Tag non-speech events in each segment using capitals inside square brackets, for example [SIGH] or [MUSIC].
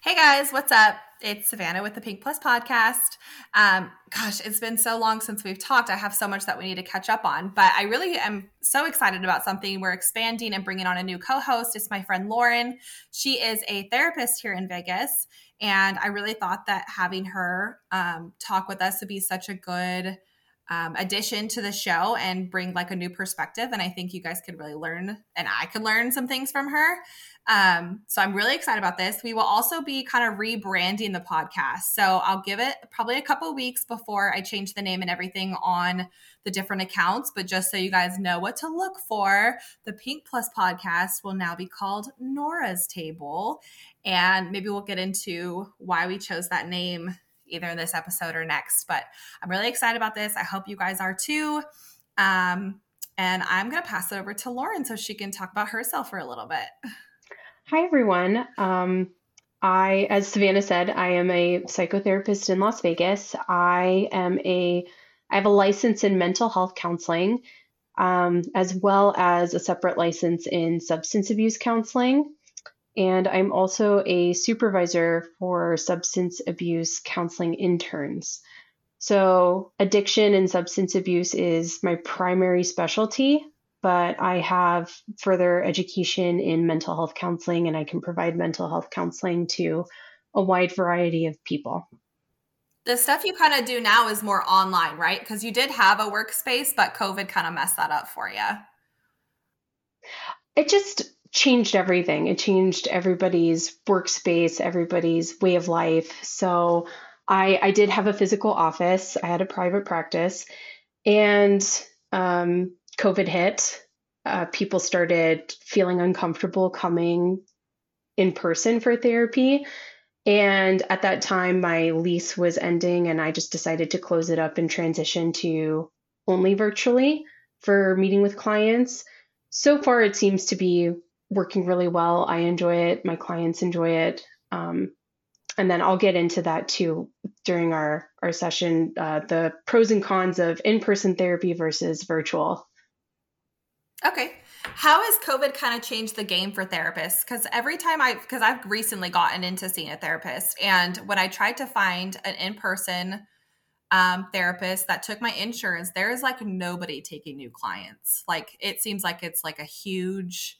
Hey guys, what's up? It's Savannah with the Pink Plus podcast. Um, gosh, it's been so long since we've talked. I have so much that we need to catch up on, but I really am so excited about something. We're expanding and bringing on a new co host. It's my friend Lauren. She is a therapist here in Vegas, and I really thought that having her um, talk with us would be such a good um, addition to the show and bring like a new perspective. And I think you guys could really learn, and I could learn some things from her. Um, so I'm really excited about this. We will also be kind of rebranding the podcast. So I'll give it probably a couple weeks before I change the name and everything on the different accounts. But just so you guys know what to look for, the Pink Plus podcast will now be called Nora's Table. And maybe we'll get into why we chose that name either this episode or next. But I'm really excited about this. I hope you guys are too. Um, and I'm going to pass it over to Lauren so she can talk about herself for a little bit. Hi, everyone. Um, I, as Savannah said, I am a psychotherapist in Las Vegas. I am a, I have a license in mental health counseling, um, as well as a separate license in substance abuse counseling. And I'm also a supervisor for substance abuse counseling interns. So, addiction and substance abuse is my primary specialty but I have further education in mental health counseling and I can provide mental health counseling to a wide variety of people. The stuff you kind of do now is more online, right? Because you did have a workspace, but COVID kind of messed that up for you. It just changed everything. It changed everybody's workspace, everybody's way of life. So I, I did have a physical office, I had a private practice, and um, COVID hit, uh, people started feeling uncomfortable coming in person for therapy. And at that time, my lease was ending, and I just decided to close it up and transition to only virtually for meeting with clients. So far, it seems to be working really well. I enjoy it, my clients enjoy it. Um, and then I'll get into that too during our, our session uh, the pros and cons of in person therapy versus virtual. Okay. How has COVID kind of changed the game for therapists? Because every time I, because I've recently gotten into seeing a therapist, and when I tried to find an in person um, therapist that took my insurance, there is like nobody taking new clients. Like it seems like it's like a huge,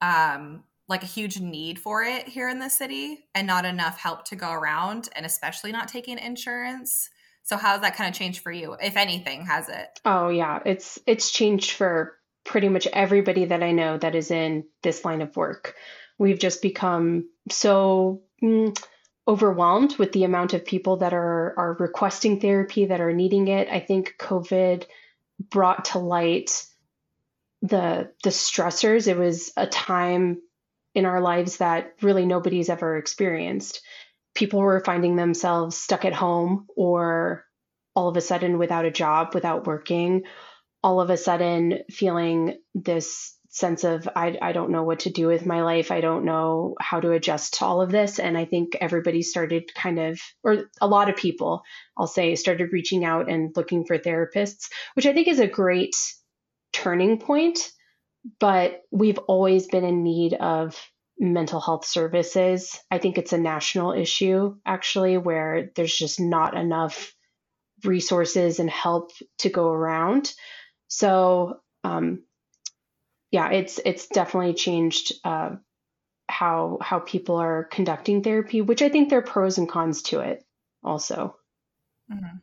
um, like a huge need for it here in the city, and not enough help to go around, and especially not taking insurance. So how has that kind of changed for you, if anything, has it? Oh yeah, it's it's changed for pretty much everybody that I know that is in this line of work. We've just become so mm, overwhelmed with the amount of people that are are requesting therapy that are needing it. I think COVID brought to light the the stressors. It was a time in our lives that really nobody's ever experienced. People were finding themselves stuck at home or all of a sudden without a job, without working, all of a sudden feeling this sense of I, I don't know what to do with my life. I don't know how to adjust to all of this. And I think everybody started kind of, or a lot of people, I'll say, started reaching out and looking for therapists, which I think is a great turning point. But we've always been in need of mental health services. I think it's a national issue, actually, where there's just not enough resources and help to go around. So um, yeah, it's it's definitely changed uh, how how people are conducting therapy, which I think there are pros and cons to it also. Mm-hmm.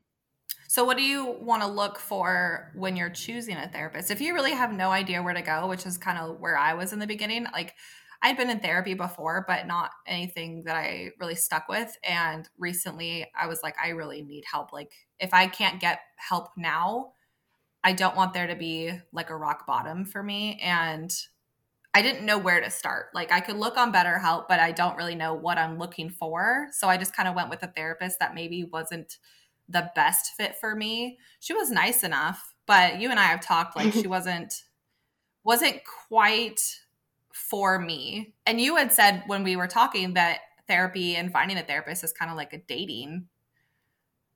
So, what do you want to look for when you're choosing a therapist? If you really have no idea where to go, which is kind of where I was in the beginning, like I'd been in therapy before, but not anything that I really stuck with. And recently I was like, I really need help. Like, if I can't get help now, I don't want there to be like a rock bottom for me. And I didn't know where to start. Like I could look on BetterHelp, but I don't really know what I'm looking for. So I just kind of went with a therapist that maybe wasn't the best fit for me. She was nice enough, but you and I have talked like she [LAUGHS] wasn't wasn't quite for me. And you had said when we were talking that therapy and finding a therapist is kind of like a dating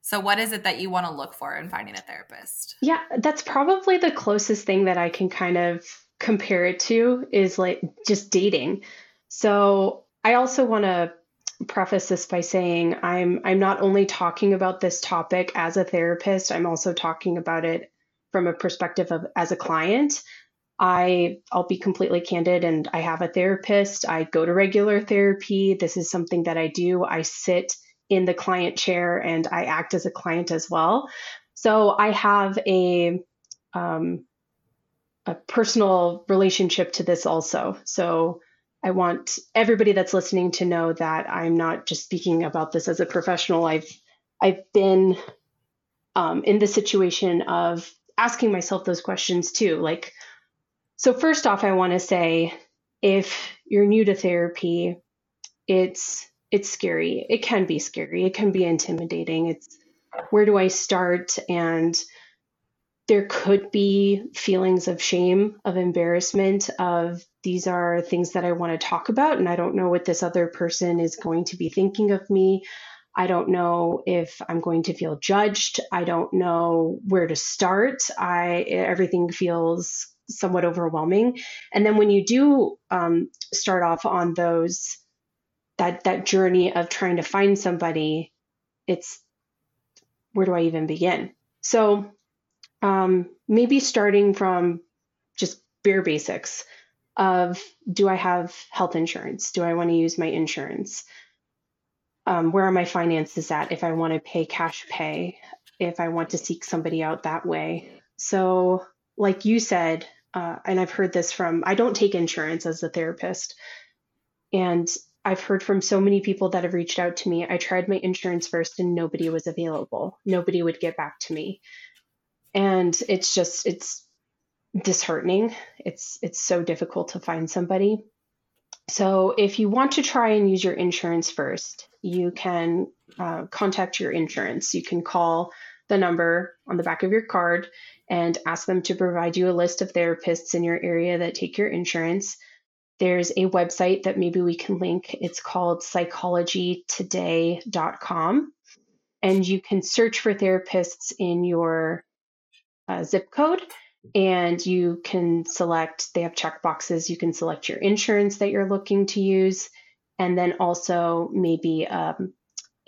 so, what is it that you want to look for in finding a therapist? Yeah, that's probably the closest thing that I can kind of compare it to is like just dating. So, I also want to preface this by saying I'm I'm not only talking about this topic as a therapist, I'm also talking about it from a perspective of as a client. I I'll be completely candid and I have a therapist. I go to regular therapy. This is something that I do. I sit in the client chair and I act as a client as well. So I have a um, a personal relationship to this also. So I want everybody that's listening to know that I'm not just speaking about this as a professional. I've I've been um, in the situation of asking myself those questions too. Like, so first off, I want to say, if you're new to therapy, it's it's scary. It can be scary. It can be intimidating. It's where do I start? And there could be feelings of shame, of embarrassment, of these are things that I want to talk about, and I don't know what this other person is going to be thinking of me. I don't know if I'm going to feel judged. I don't know where to start. I everything feels somewhat overwhelming. And then when you do um, start off on those that that journey of trying to find somebody, it's where do I even begin? So um, maybe starting from just bare basics of do I have health insurance? Do I want to use my insurance? Um, where are my finances at if I want to pay cash pay, if I want to seek somebody out that way? So, like you said, uh, and I've heard this from, I don't take insurance as a therapist. And I've heard from so many people that have reached out to me. I tried my insurance first and nobody was available. Nobody would get back to me and it's just it's disheartening. It's it's so difficult to find somebody. So if you want to try and use your insurance first you can uh, contact your insurance. You can call the number on the back of your card and ask them to provide you a list of therapists in your area that take your insurance. There's a website that maybe we can link. It's called psychologytoday.com and you can search for therapists in your uh, zip code and you can select they have check boxes. You can select your insurance that you're looking to use and then also maybe um,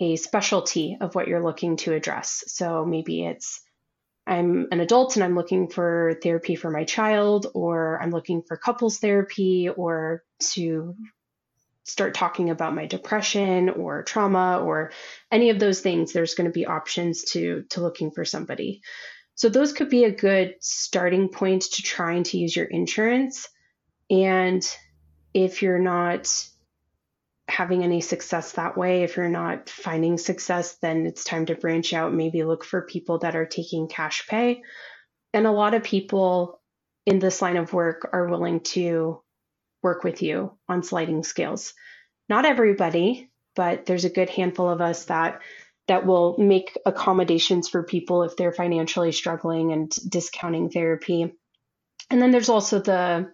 a specialty of what you're looking to address. So maybe it's i'm an adult and i'm looking for therapy for my child or i'm looking for couples therapy or to start talking about my depression or trauma or any of those things there's going to be options to to looking for somebody so those could be a good starting point to trying to use your insurance. And if you're not having any success that way, if you're not finding success, then it's time to branch out, maybe look for people that are taking cash pay. And a lot of people in this line of work are willing to work with you on sliding scales. Not everybody, but there's a good handful of us that that will make accommodations for people if they're financially struggling and discounting therapy. And then there's also the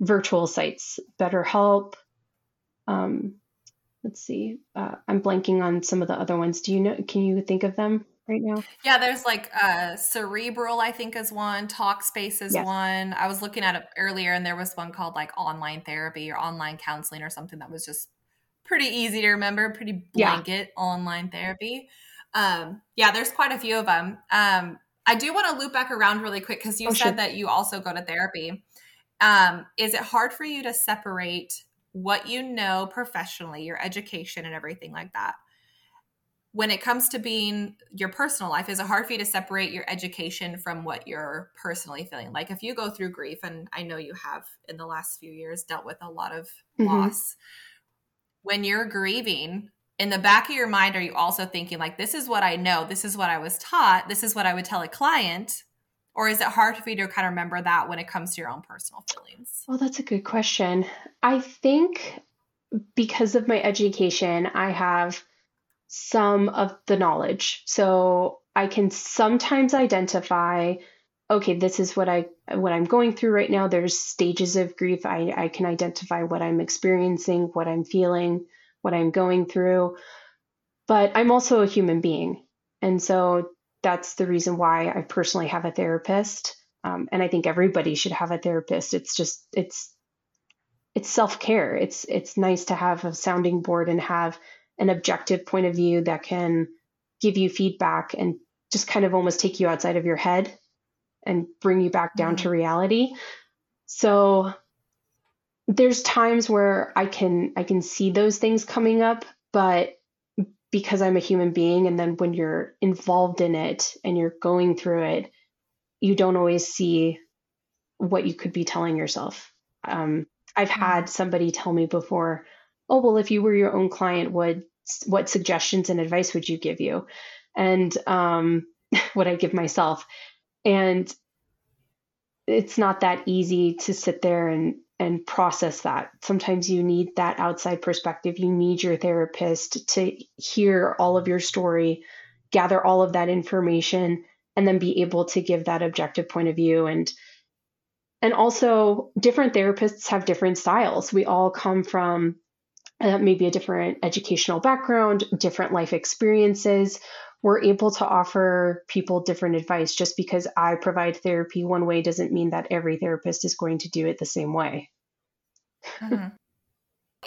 virtual sites, BetterHelp. Um, let's see, uh, I'm blanking on some of the other ones. Do you know? Can you think of them right now? Yeah, there's like uh, Cerebral, I think, is one. Talkspace is yes. one. I was looking at it earlier, and there was one called like online therapy or online counseling or something that was just pretty easy to remember, pretty blanket yeah. online therapy. Um, yeah, there's quite a few of them. Um, I do want to loop back around really quick because you oh, said sure. that you also go to therapy. Um, is it hard for you to separate what you know professionally, your education, and everything like that? When it comes to being your personal life, is it hard for you to separate your education from what you're personally feeling? Like if you go through grief, and I know you have in the last few years dealt with a lot of mm-hmm. loss, when you're grieving, in the back of your mind, are you also thinking, like, this is what I know, this is what I was taught, this is what I would tell a client? Or is it hard for you to kind of remember that when it comes to your own personal feelings? Well, that's a good question. I think because of my education, I have some of the knowledge. So I can sometimes identify okay this is what i what i'm going through right now. There's stages of grief. I, I can identify what i'm experiencing what i'm feeling what i'm going through. But i'm also a human being. And so that's the reason why i personally have a therapist. Um, and i think everybody should have a therapist. It's just it's it's self-care. It's it's nice to have a sounding board and have an objective point of view that can give you feedback and just kind of almost take you outside of your head and bring you back down mm-hmm. to reality. So there's times where I can I can see those things coming up, but because I'm a human being and then when you're involved in it and you're going through it, you don't always see what you could be telling yourself. Um, I've mm-hmm. had somebody tell me before, "Oh, well, if you were your own client, would what suggestions and advice would you give you?" And um, [LAUGHS] what I give myself, and it's not that easy to sit there and and process that. Sometimes you need that outside perspective. You need your therapist to hear all of your story, gather all of that information, and then be able to give that objective point of view and and also different therapists have different styles. We all come from uh, maybe a different educational background, different life experiences we're able to offer people different advice. Just because I provide therapy one way doesn't mean that every therapist is going to do it the same way. Mm-hmm.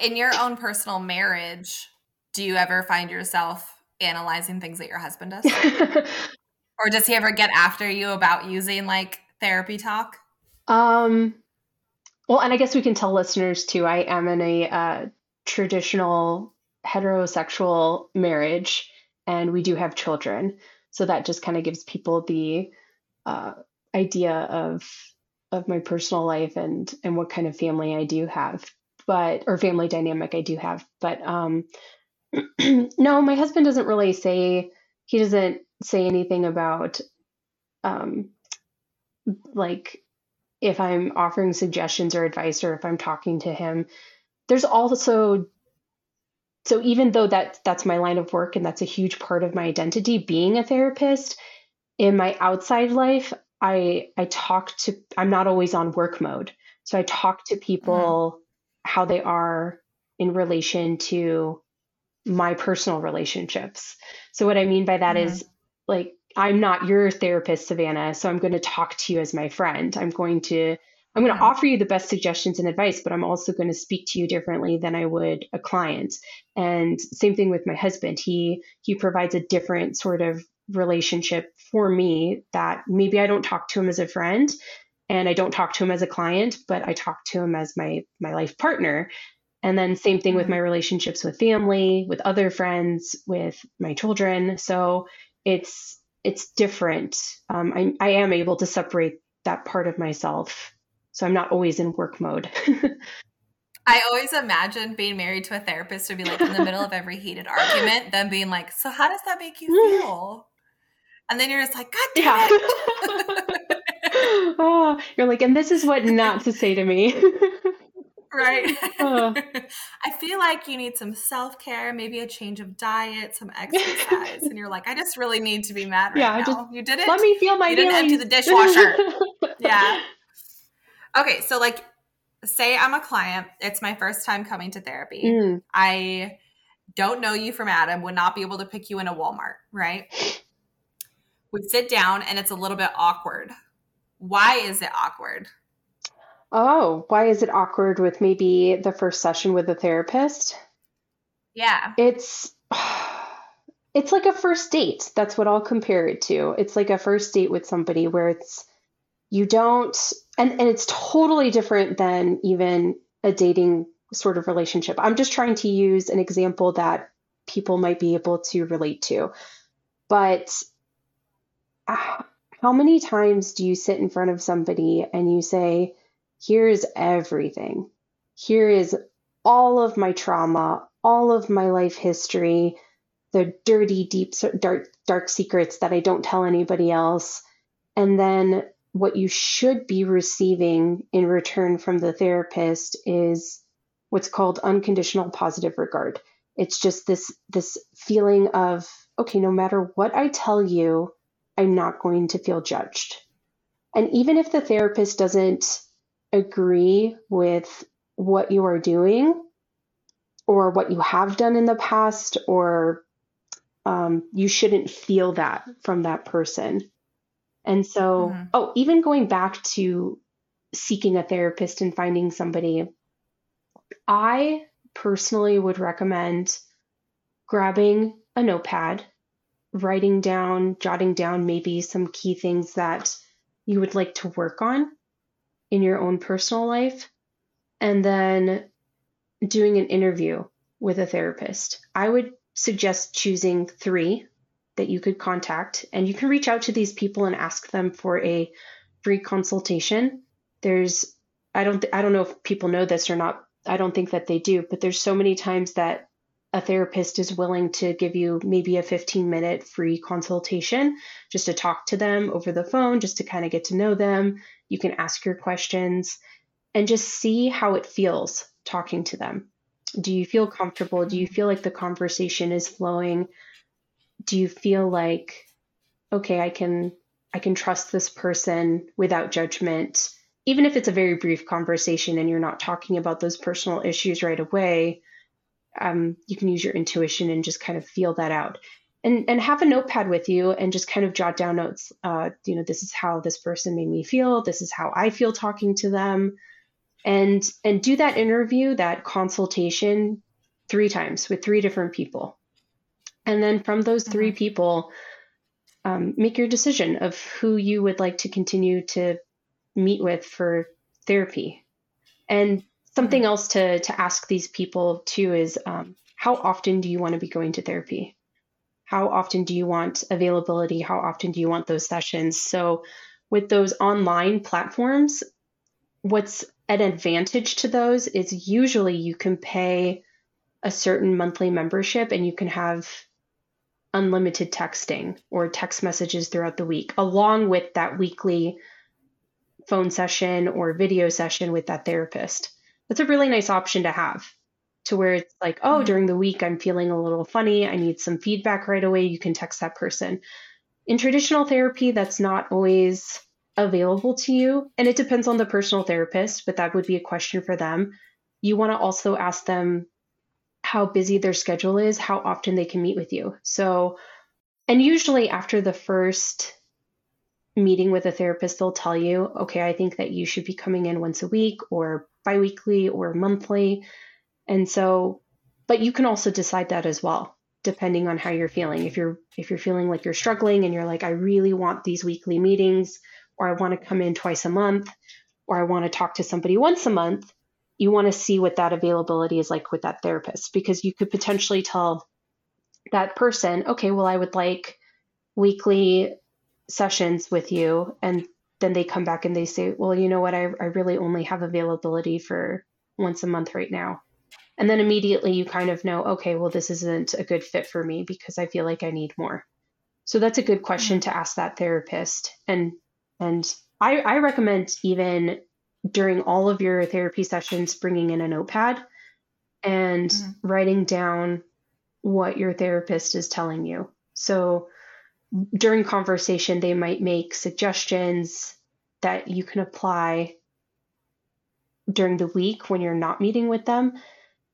In your own personal marriage, do you ever find yourself analyzing things that your husband does? [LAUGHS] or does he ever get after you about using like therapy talk? Um, well, and I guess we can tell listeners too, I am in a uh, traditional heterosexual marriage and we do have children. So that just kind of gives people the uh, idea of of my personal life and and what kind of family I do have, but or family dynamic I do have. But um, [CLEARS THROAT] no, my husband doesn't really say he doesn't say anything about um, like if I'm offering suggestions or advice or if I'm talking to him. There's also so even though that that's my line of work and that's a huge part of my identity being a therapist in my outside life i i talk to i'm not always on work mode so i talk to people mm-hmm. how they are in relation to my personal relationships so what i mean by that mm-hmm. is like i'm not your therapist savannah so i'm going to talk to you as my friend i'm going to I'm going to offer you the best suggestions and advice, but I'm also going to speak to you differently than I would a client. And same thing with my husband. He he provides a different sort of relationship for me that maybe I don't talk to him as a friend and I don't talk to him as a client, but I talk to him as my my life partner. And then same thing with mm-hmm. my relationships with family, with other friends, with my children. So it's it's different. Um, I, I am able to separate that part of myself so I'm not always in work mode. [LAUGHS] I always imagine being married to a therapist would be like in the middle of every heated argument, then being like, So how does that make you [LAUGHS] feel? And then you're just like, God damn yeah. it. oh, [LAUGHS] you're like, and this is what not to say to me. right. Uh. I feel like you need some self care, maybe a change of diet, some exercise. and you're like, I just really need to be mad right yeah, now. Just, you did it. Let me feel my You didn't empty the dishwasher. yeah. Okay, so like say I'm a client, it's my first time coming to therapy. Mm. I don't know you from Adam, would not be able to pick you in a Walmart, right? We sit down and it's a little bit awkward. Why is it awkward? Oh, why is it awkward with maybe the first session with the therapist? Yeah. It's [SIGHS] it's like a first date. That's what I'll compare it to. It's like a first date with somebody where it's you don't and, and it's totally different than even a dating sort of relationship. I'm just trying to use an example that people might be able to relate to. But uh, how many times do you sit in front of somebody and you say, Here's everything. Here is all of my trauma, all of my life history, the dirty, deep, dark, dark secrets that I don't tell anybody else. And then what you should be receiving in return from the therapist is what's called unconditional positive regard. It's just this this feeling of okay, no matter what I tell you, I'm not going to feel judged. And even if the therapist doesn't agree with what you are doing or what you have done in the past, or um, you shouldn't feel that from that person. And so, mm-hmm. oh, even going back to seeking a therapist and finding somebody, I personally would recommend grabbing a notepad, writing down, jotting down maybe some key things that you would like to work on in your own personal life, and then doing an interview with a therapist. I would suggest choosing three that you could contact, and you can reach out to these people and ask them for a free consultation. There's I don't th- I don't know if people know this or not. I don't think that they do, but there's so many times that a therapist is willing to give you maybe a 15 minute free consultation just to talk to them over the phone, just to kind of get to know them. You can ask your questions and just see how it feels talking to them. Do you feel comfortable? Do you feel like the conversation is flowing? Do you feel like okay, I can I can trust this person without judgment? Even if it's a very brief conversation and you're not talking about those personal issues right away, um, you can use your intuition and just kind of feel that out. And and have a notepad with you and just kind of jot down notes uh, you know this is how this person made me feel. This is how i feel talking to them. And and do that interview that consultation three times with three different people and then from those 3 mm-hmm. people um, make your decision of who you would like to continue to meet with for therapy and something mm-hmm. else to to ask these people too is um, how often do you want to be going to therapy how often do you want availability how often do you want those sessions so with those online platforms what's an advantage to those is usually you can pay a certain monthly membership and you can have unlimited texting or text messages throughout the week along with that weekly phone session or video session with that therapist that's a really nice option to have to where it's like, oh, mm-hmm. during the week I'm feeling a little funny. I need some feedback right away. You can text that person. In traditional therapy, that's not always available to you. And it depends on the personal therapist, but that would be a question for them. You want to also ask them how busy their schedule is, how often they can meet with you. So, and usually after the first meeting with a therapist, they'll tell you, okay, I think that you should be coming in once a week or biweekly or monthly. And so, but you can also decide that as well, depending on how you're feeling. If you're if you're feeling like you're struggling and you're like, I really want these weekly meetings, or I want to come in twice a month, or I want to talk to somebody once a month, you want to see what that availability is like with that therapist because you could potentially tell that person, okay, well, I would like weekly sessions with you and then they come back and they say, well, you know what, I, I really only have availability for once a month right now. And then immediately you kind of know, okay, well, this isn't a good fit for me because I feel like I need more. So that's a good question mm-hmm. to ask that therapist. And and I, I recommend even during all of your therapy sessions bringing in a notepad and mm-hmm. writing down what your therapist is telling you. So during conversation, they might make suggestions that you can apply during the week when you're not meeting with them.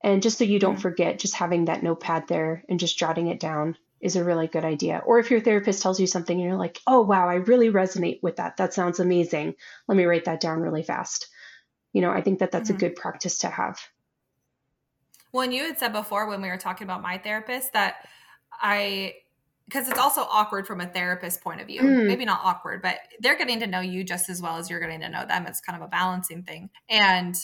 And just so you don't forget, just having that notepad there and just jotting it down is a really good idea. Or if your therapist tells you something and you're like, oh, wow, I really resonate with that. That sounds amazing. Let me write that down really fast. You know, I think that that's mm-hmm. a good practice to have. Well, and you had said before when we were talking about my therapist that I because it's also awkward from a therapist point of view. Mm. Maybe not awkward, but they're getting to know you just as well as you're getting to know them. It's kind of a balancing thing. And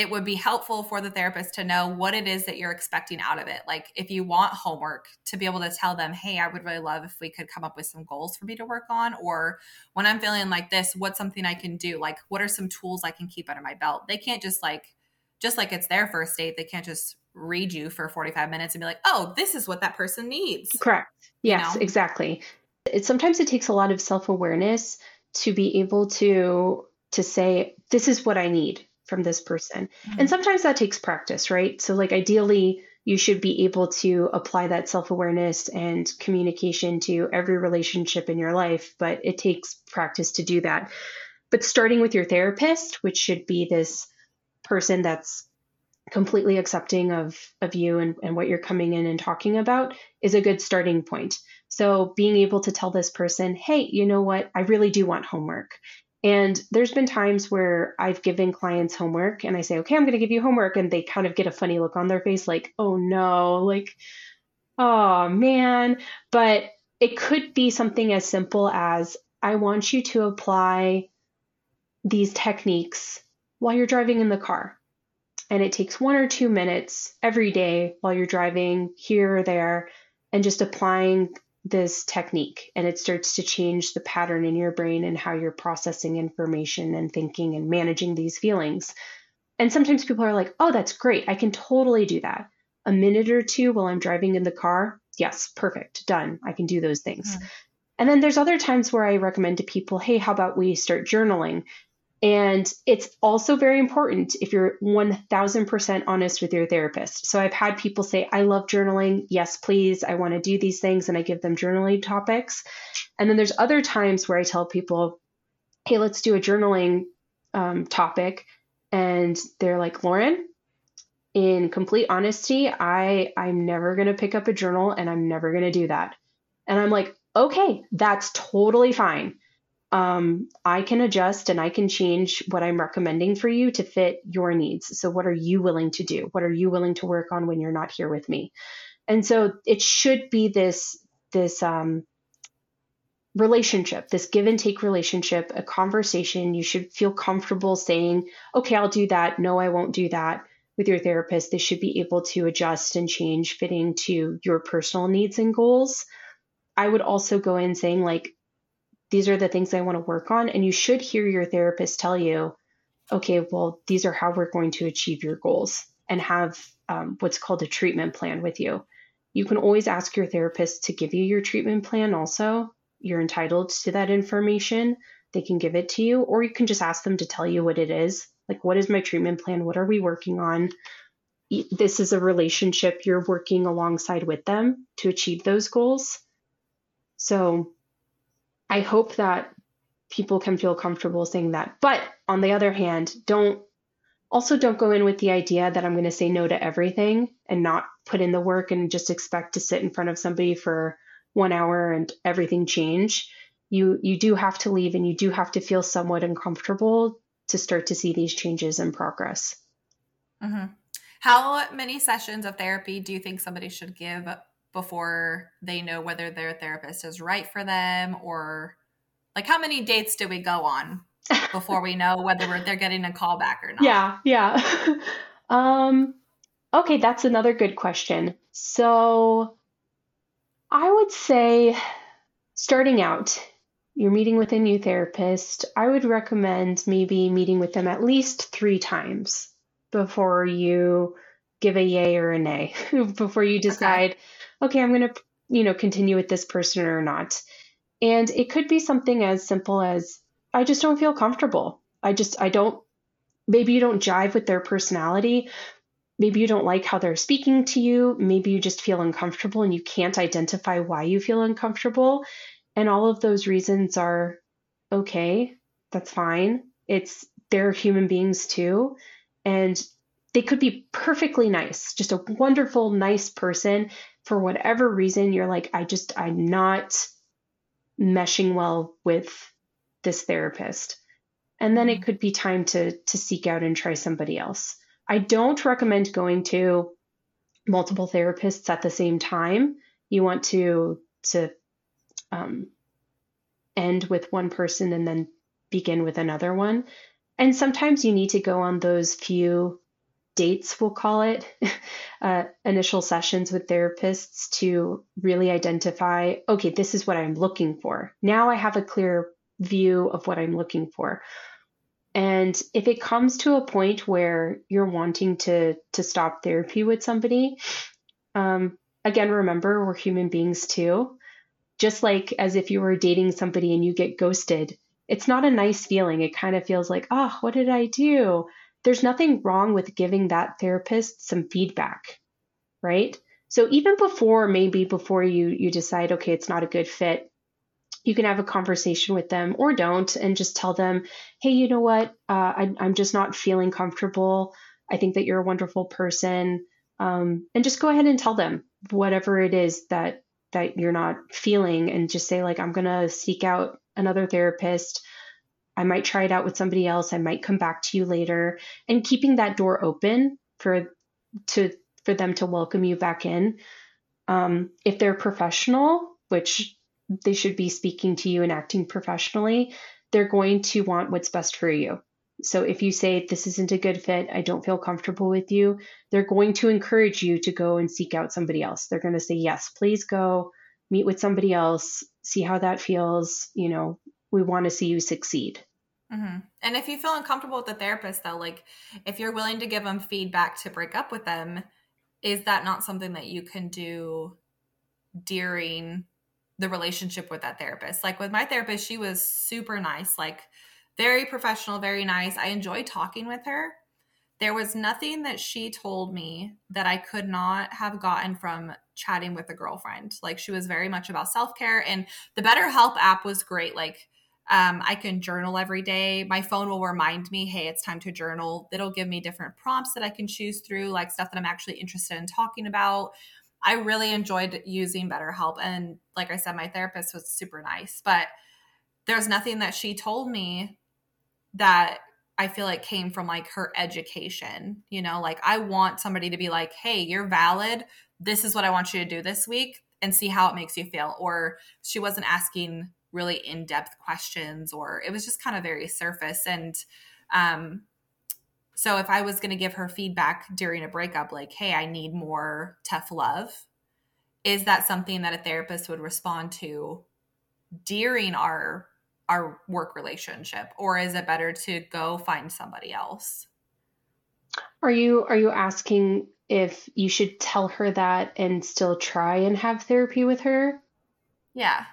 it would be helpful for the therapist to know what it is that you're expecting out of it. Like if you want homework, to be able to tell them, hey, I would really love if we could come up with some goals for me to work on. Or when I'm feeling like this, what's something I can do? Like, what are some tools I can keep under my belt? They can't just like, just like it's their first date, they can't just read you for 45 minutes and be like, oh, this is what that person needs. Correct. Yes, you know? exactly. It, sometimes it takes a lot of self awareness to be able to to say this is what I need from this person. Mm-hmm. And sometimes that takes practice, right? So like ideally you should be able to apply that self-awareness and communication to every relationship in your life, but it takes practice to do that. But starting with your therapist, which should be this person that's completely accepting of of you and, and what you're coming in and talking about is a good starting point so being able to tell this person hey you know what i really do want homework and there's been times where i've given clients homework and i say okay i'm going to give you homework and they kind of get a funny look on their face like oh no like oh man. But it could be something as simple as I want you to apply these techniques while you're driving in the car. And it takes one or two minutes every day while you're driving here or there and just applying this technique. And it starts to change the pattern in your brain and how you're processing information and thinking and managing these feelings. And sometimes people are like, oh, that's great. I can totally do that. A minute or two while I'm driving in the car, yes, perfect, done. I can do those things. Mm. And then there's other times where I recommend to people, hey, how about we start journaling? And it's also very important if you're 1000% honest with your therapist. So I've had people say, I love journaling. Yes, please. I want to do these things. And I give them journaling topics. And then there's other times where I tell people, hey, let's do a journaling um, topic. And they're like, Lauren, in complete honesty, I, I'm never going to pick up a journal and I'm never going to do that. And I'm like, okay, that's totally fine um, I can adjust and I can change what I'm recommending for you to fit your needs. So, what are you willing to do? What are you willing to work on when you're not here with me? And so, it should be this this um, relationship, this give and take relationship, a conversation. You should feel comfortable saying, "Okay, I'll do that." No, I won't do that. With your therapist, they should be able to adjust and change fitting to your personal needs and goals. I would also go in saying like these are the things I want to work on. And you should hear your therapist tell you, okay, well, these are how we're going to achieve your goals and have um, what's called a treatment plan with you. You can always ask your therapist to give you your treatment plan also. You're entitled to that information. They can give it to you, or you can just ask them to tell you what it is. Like, what is my treatment plan? What are we working on? This is a relationship you're working alongside with them to achieve those goals. So, I hope that people can feel comfortable saying that. But on the other hand, don't also don't go in with the idea that I'm going to say no to everything and not put in the work and just expect to sit in front of somebody for 1 hour and everything change. You you do have to leave and you do have to feel somewhat uncomfortable to start to see these changes in progress. Mm-hmm. How many sessions of therapy do you think somebody should give before they know whether their therapist is right for them or like how many dates do we go on [LAUGHS] before we know whether they're getting a call back or not? Yeah yeah. [LAUGHS] Um okay that's another good question. So i would say starting out you're meeting with a new therapist i would recommend maybe meeting with them at least three times before you give a yay or a nay [LAUGHS] before you decide okay okay, I'm going to, you know, continue with this person or not. And it could be something as simple as I just don't feel comfortable. I just, I don't, maybe you don't jive with their personality. Maybe you don't like how they're speaking to you. Maybe you just feel uncomfortable and you can't identify why you feel uncomfortable. And all of those reasons are okay. That's fine. It's, they're human beings too. And they could be perfectly nice, just a wonderful, nice person. For whatever reason, you're like, I just, I'm not meshing well with this therapist. And then it mm-hmm. could be time to to seek out and try somebody else. I don't recommend going to multiple therapists at the same time. You want to to um, end with one person and then begin with another one. And sometimes you need to go on those few dates, we'll call it, [LAUGHS] uh, initial sessions with therapists to really identify okay, this is what I'm looking for. Now I have a clear view of what I'm looking for. And if it comes to a point where you're wanting to to stop therapy with somebody, um, again, remember we're human beings too. Just like as if you were dating somebody and you get ghosted, it's not a nice feeling. It kind of feels like, oh, what did I do? There's nothing wrong with giving that therapist some feedback, right? So even before maybe before you you decide okay, it's not a good fit, you can have a conversation with them or don't and just tell them, hey, you know what? Uh, I, I'm just not feeling comfortable. I think that you're a wonderful person, um, and just go ahead and tell them whatever it is that that you're not feeling, and just say like, I'm gonna seek out another therapist. I might try it out with somebody else. I might come back to you later and keeping that door open for to for them to welcome you back in. Um, if they're professional, which they should be speaking to you and acting professionally, they're going to want what's best for you. So if you say, This isn't a good fit, I don't feel comfortable with you, they're going to encourage you to go and seek out somebody else. They're going to say, Yes, please go meet with somebody else, see how that feels. You know, we want to see you succeed. Mm-hmm. And if you feel uncomfortable with the therapist, though, like if you're willing to give them feedback to break up with them, is that not something that you can do during the relationship with that therapist? Like with my therapist, she was super nice, like very professional, very nice. I enjoyed talking with her. There was nothing that she told me that I could not have gotten from chatting with a girlfriend. Like she was very much about self care, and the BetterHelp app was great. Like um, I can journal every day. My phone will remind me, hey, it's time to journal. It'll give me different prompts that I can choose through, like stuff that I'm actually interested in talking about. I really enjoyed using BetterHelp. And like I said, my therapist was super nice, but there's nothing that she told me that I feel like came from like her education. You know, like I want somebody to be like, hey, you're valid. This is what I want you to do this week and see how it makes you feel. Or she wasn't asking really in-depth questions or it was just kind of very surface. And um so if i was going to give her feedback during a breakup like hey i need more tough love is that something that a therapist would respond to during our our work relationship? Or is it better to go find somebody else? Are you are you asking if you should tell her that and still try and have therapy with her? Yeah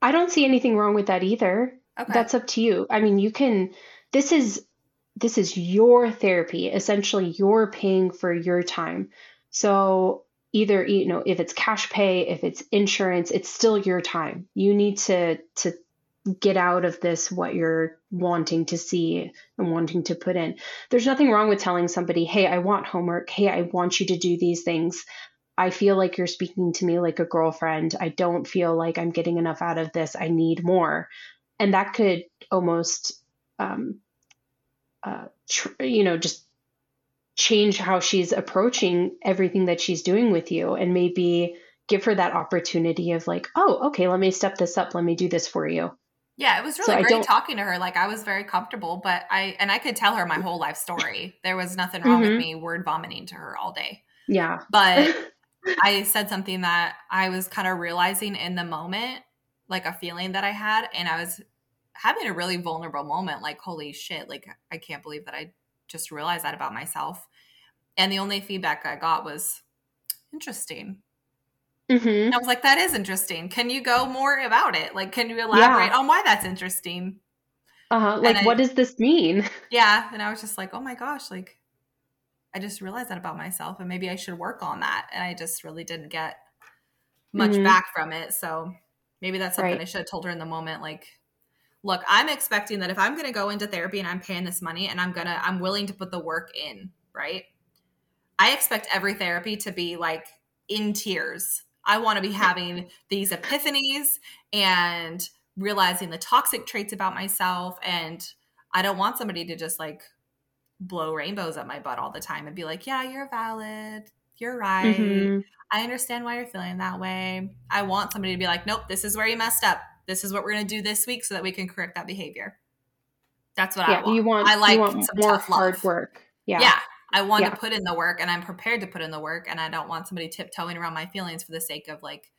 I don't see anything wrong with that either. Okay. That's up to you. I mean, you can this is this is your therapy. Essentially, you're paying for your time. So either you know, if it's cash pay, if it's insurance, it's still your time. You need to to get out of this what you're wanting to see and wanting to put in. There's nothing wrong with telling somebody, "Hey, I want homework. Hey, I want you to do these things." I feel like you're speaking to me like a girlfriend. I don't feel like I'm getting enough out of this. I need more. And that could almost, um, uh, tr- you know, just change how she's approaching everything that she's doing with you and maybe give her that opportunity of like, oh, okay, let me step this up. Let me do this for you. Yeah, it was really so great talking to her. Like I was very comfortable, but I and I could tell her my whole life story. There was nothing wrong mm-hmm. with me word vomiting to her all day. Yeah. But [LAUGHS] I said something that I was kind of realizing in the moment, like a feeling that I had, and I was having a really vulnerable moment like holy shit like i can't believe that i just realized that about myself. And the only feedback i got was interesting. Mm-hmm. i was like that is interesting. Can you go more about it? Like can you elaborate yeah. on why that's interesting? Uh-huh like I, what does this mean? [LAUGHS] Yeah and i was just like oh my gosh like I just realized that about myself and maybe I should work on that. And I just really didn't get much mm-hmm. back from it. So maybe that's something right. I should have told her in the moment. Like, look, I'm expecting that if I'm going to go into therapy and I'm paying this money and I'm going to, I'm willing to put the work in, right? I expect every therapy to be like in tears. I want to be having these epiphanies and realizing the toxic traits about myself. And I don't want somebody to just like blow rainbows at my butt all the time and be like, yeah, you're valid. You're right. Mm-hmm. I understand why you're feeling that way. I want somebody to be like, nope, this is where you messed up. This is what we're going to do this week so that we can correct that behavior. That's what yeah, I want. You want I like want more hard love. work. Yeah. Yeah. I want yeah. to put in the work and I'm prepared to put in the work and I don't want somebody tiptoeing around my feelings for the sake of like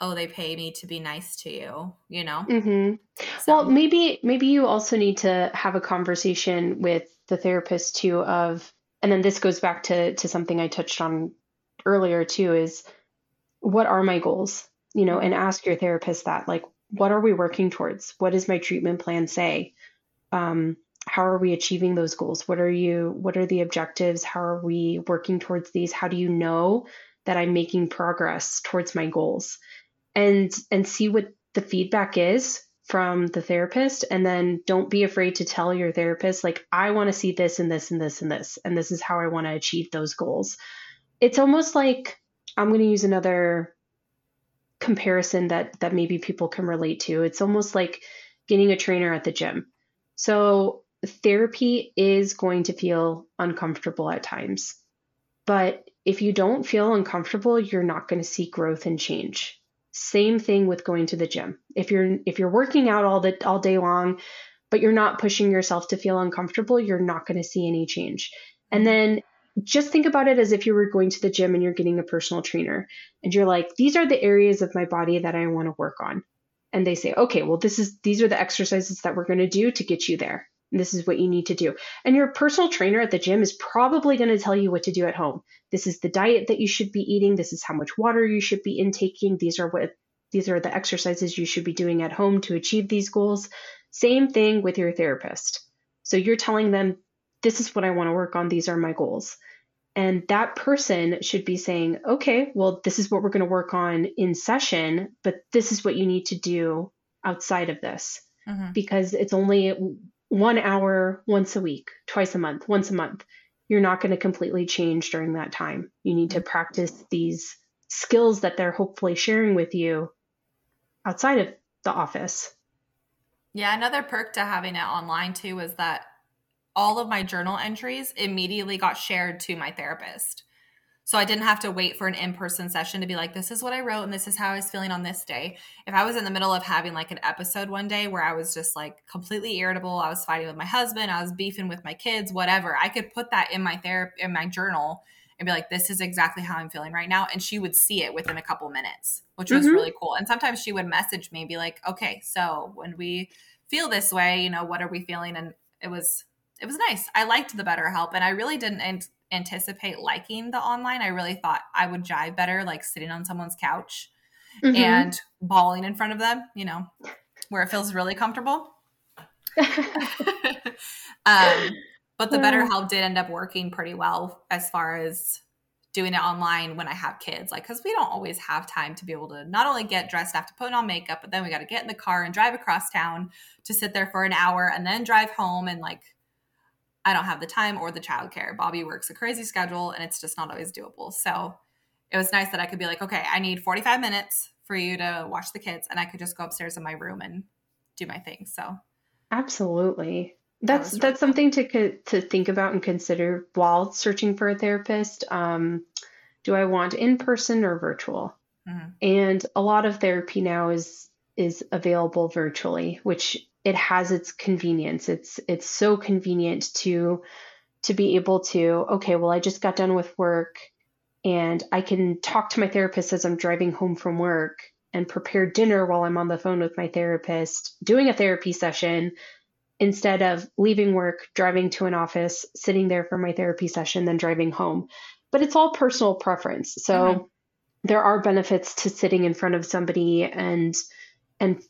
oh they pay me to be nice to you you know? Mm-hmm. so. well maybe maybe you also need to have a conversation with the therapist too of and then this goes back to to something i touched on earlier too is what are my goals? You know and ask your therapist that like what are we working towards? What does my treatment plan say? Um, how are we achieving those goals? What are you what are the objectives? How are we working towards these? How do you know that i'm making progress towards my goals and and see what the feedback is from the therapist and then don't be afraid to tell your therapist like I want to see this and this and this and this and this is how I want to achieve those goals. It's almost like I'm going to use another comparison that that maybe people can relate to. It's almost like getting a trainer at the gym. So therapy is going to feel uncomfortable at times. But if you don't feel uncomfortable, you're not going to see growth and change. Same thing with going to the gym. If you're if you're working out all the all day long, but you're not pushing yourself to feel uncomfortable, you're not going to see any change. And then just think about it as if you were going to the gym and you're getting a personal trainer and you're like, these are the areas of my body that I want to work on. And they say, okay, well, this is these are the exercises that we're going to do to get you there. This is what you need to do. And your personal trainer at the gym is probably going to tell you what to do at home. This is the diet that you should be eating. This is how much water you should be intaking. These are what these are the exercises you should be doing at home to achieve these goals. Same thing with your therapist. So you're telling them, this is what I want to work on. These are my goals. And that person should be saying, okay, well, this is what we're going to work on in session, but this is what you need to do outside of this mm-hmm. because it's only one hour once a week, twice a month, once a month. You're not going to completely change during that time. You need to practice these skills that they're hopefully sharing with you outside of the office. Yeah, another perk to having it online too is that all of my journal entries immediately got shared to my therapist. So I didn't have to wait for an in-person session to be like, this is what I wrote and this is how I was feeling on this day. If I was in the middle of having like an episode one day where I was just like completely irritable, I was fighting with my husband, I was beefing with my kids, whatever, I could put that in my therapy in my journal and be like, this is exactly how I'm feeling right now. And she would see it within a couple minutes, which was mm-hmm. really cool. And sometimes she would message me and be like, okay, so when we feel this way, you know, what are we feeling? And it was it was nice. I liked the BetterHelp, and I really didn't anticipate liking the online. I really thought I would jive better, like sitting on someone's couch mm-hmm. and bawling in front of them. You know, where it feels really comfortable. [LAUGHS] um, but the BetterHelp did end up working pretty well as far as doing it online when I have kids, like because we don't always have time to be able to not only get dressed, have to put on makeup, but then we got to get in the car and drive across town to sit there for an hour and then drive home and like I don't have the time or the childcare. Bobby works a crazy schedule and it's just not always doable. So it was nice that I could be like, okay, I need 45 minutes for you to watch the kids and I could just go upstairs in my room and do my thing. So Absolutely. That's that that's something to to think about and consider while searching for a therapist. Um, do I want in person or virtual? Mm-hmm. And a lot of therapy now is is available virtually, which it has its convenience. It's it's so convenient to to be able to okay, well I just got done with work and I can talk to my therapist as I'm driving home from work and prepare dinner while I'm on the phone with my therapist, doing a therapy session instead of leaving work, driving to an office, sitting there for my therapy session, then driving home. But it's all personal preference. So mm-hmm. there are benefits to sitting in front of somebody and and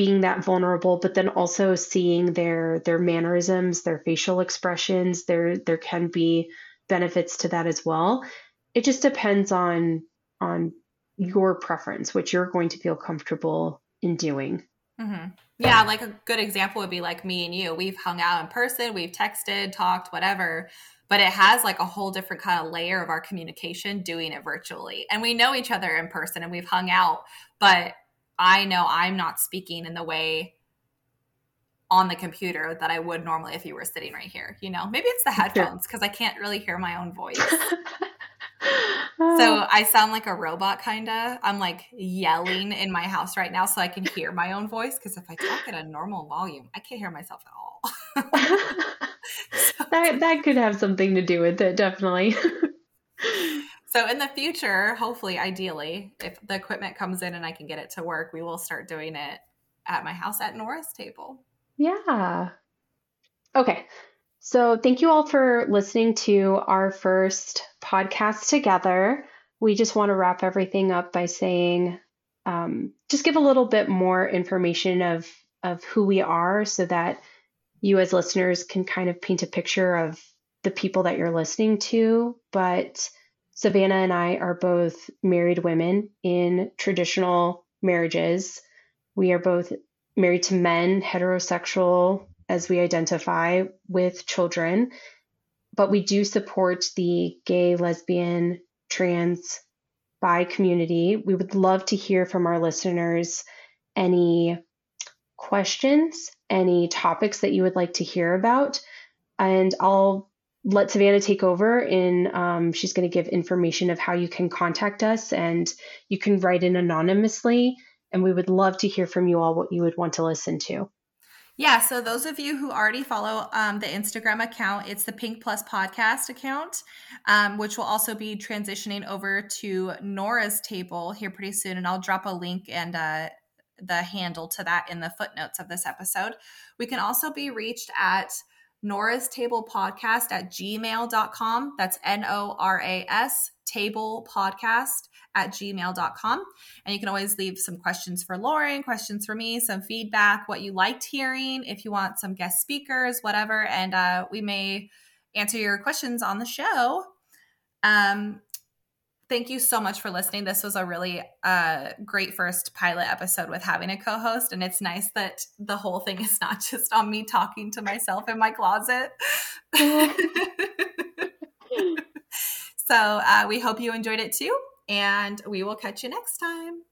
being that vulnerable, but then also seeing their their mannerisms, their facial expressions. There there can be benefits to that as well. It just depends on on your preference, which you're going to feel comfortable in doing. Mm-hmm. Yeah, like a good example would be like me and you. We've hung out in person, we've texted, talked, whatever, but it has like a whole different kind of layer of our communication doing it virtually. And we know each other in person and we've hung out, but I know I'm not speaking in the way on the computer that I would normally if you were sitting right here. You know, maybe it's the headphones because I can't really hear my own voice. [LAUGHS] so I sound like a robot, kind of. I'm like yelling in my house right now so I can hear my own voice because if I talk at a normal volume, I can't hear myself at all. [LAUGHS] [LAUGHS] so, that that could have something to do with it, definitely. So in the future, hopefully, ideally, if the equipment comes in and I can get it to work, we will start doing it at my house at Nora's table. Yeah. Okay. So thank you all for listening to our first podcast together. We just want to wrap everything up by saying, um, just give a little bit more information of of who we are, so that you as listeners can kind of paint a picture of the people that you're listening to, but Savannah and I are both married women in traditional marriages. We are both married to men, heterosexual as we identify, with children. But we do support the gay, lesbian, trans, bi community. We would love to hear from our listeners any questions, any topics that you would like to hear about. And I'll let Savannah take over and um, she's going to give information of how you can contact us and you can write in anonymously. And we would love to hear from you all what you would want to listen to. Yeah, so those of you who already follow um, the Instagram account, it's the Pink Plus Podcast account, um, which will also be transitioning over to Nora's table here pretty soon. And I'll drop a link and uh, the handle to that in the footnotes of this episode. We can also be reached at Nora's Table Podcast at gmail.com. That's N O R A S table podcast at gmail.com. And you can always leave some questions for Lauren, questions for me, some feedback, what you liked hearing, if you want some guest speakers, whatever. And uh, we may answer your questions on the show. Um, thank you so much for listening. This was a really uh, great first pilot episode with having a co host. And it's nice that the whole thing is not just on me talking to myself in my closet. [LAUGHS] [LAUGHS] so uh, we hope you enjoyed it too. And we will catch you next time.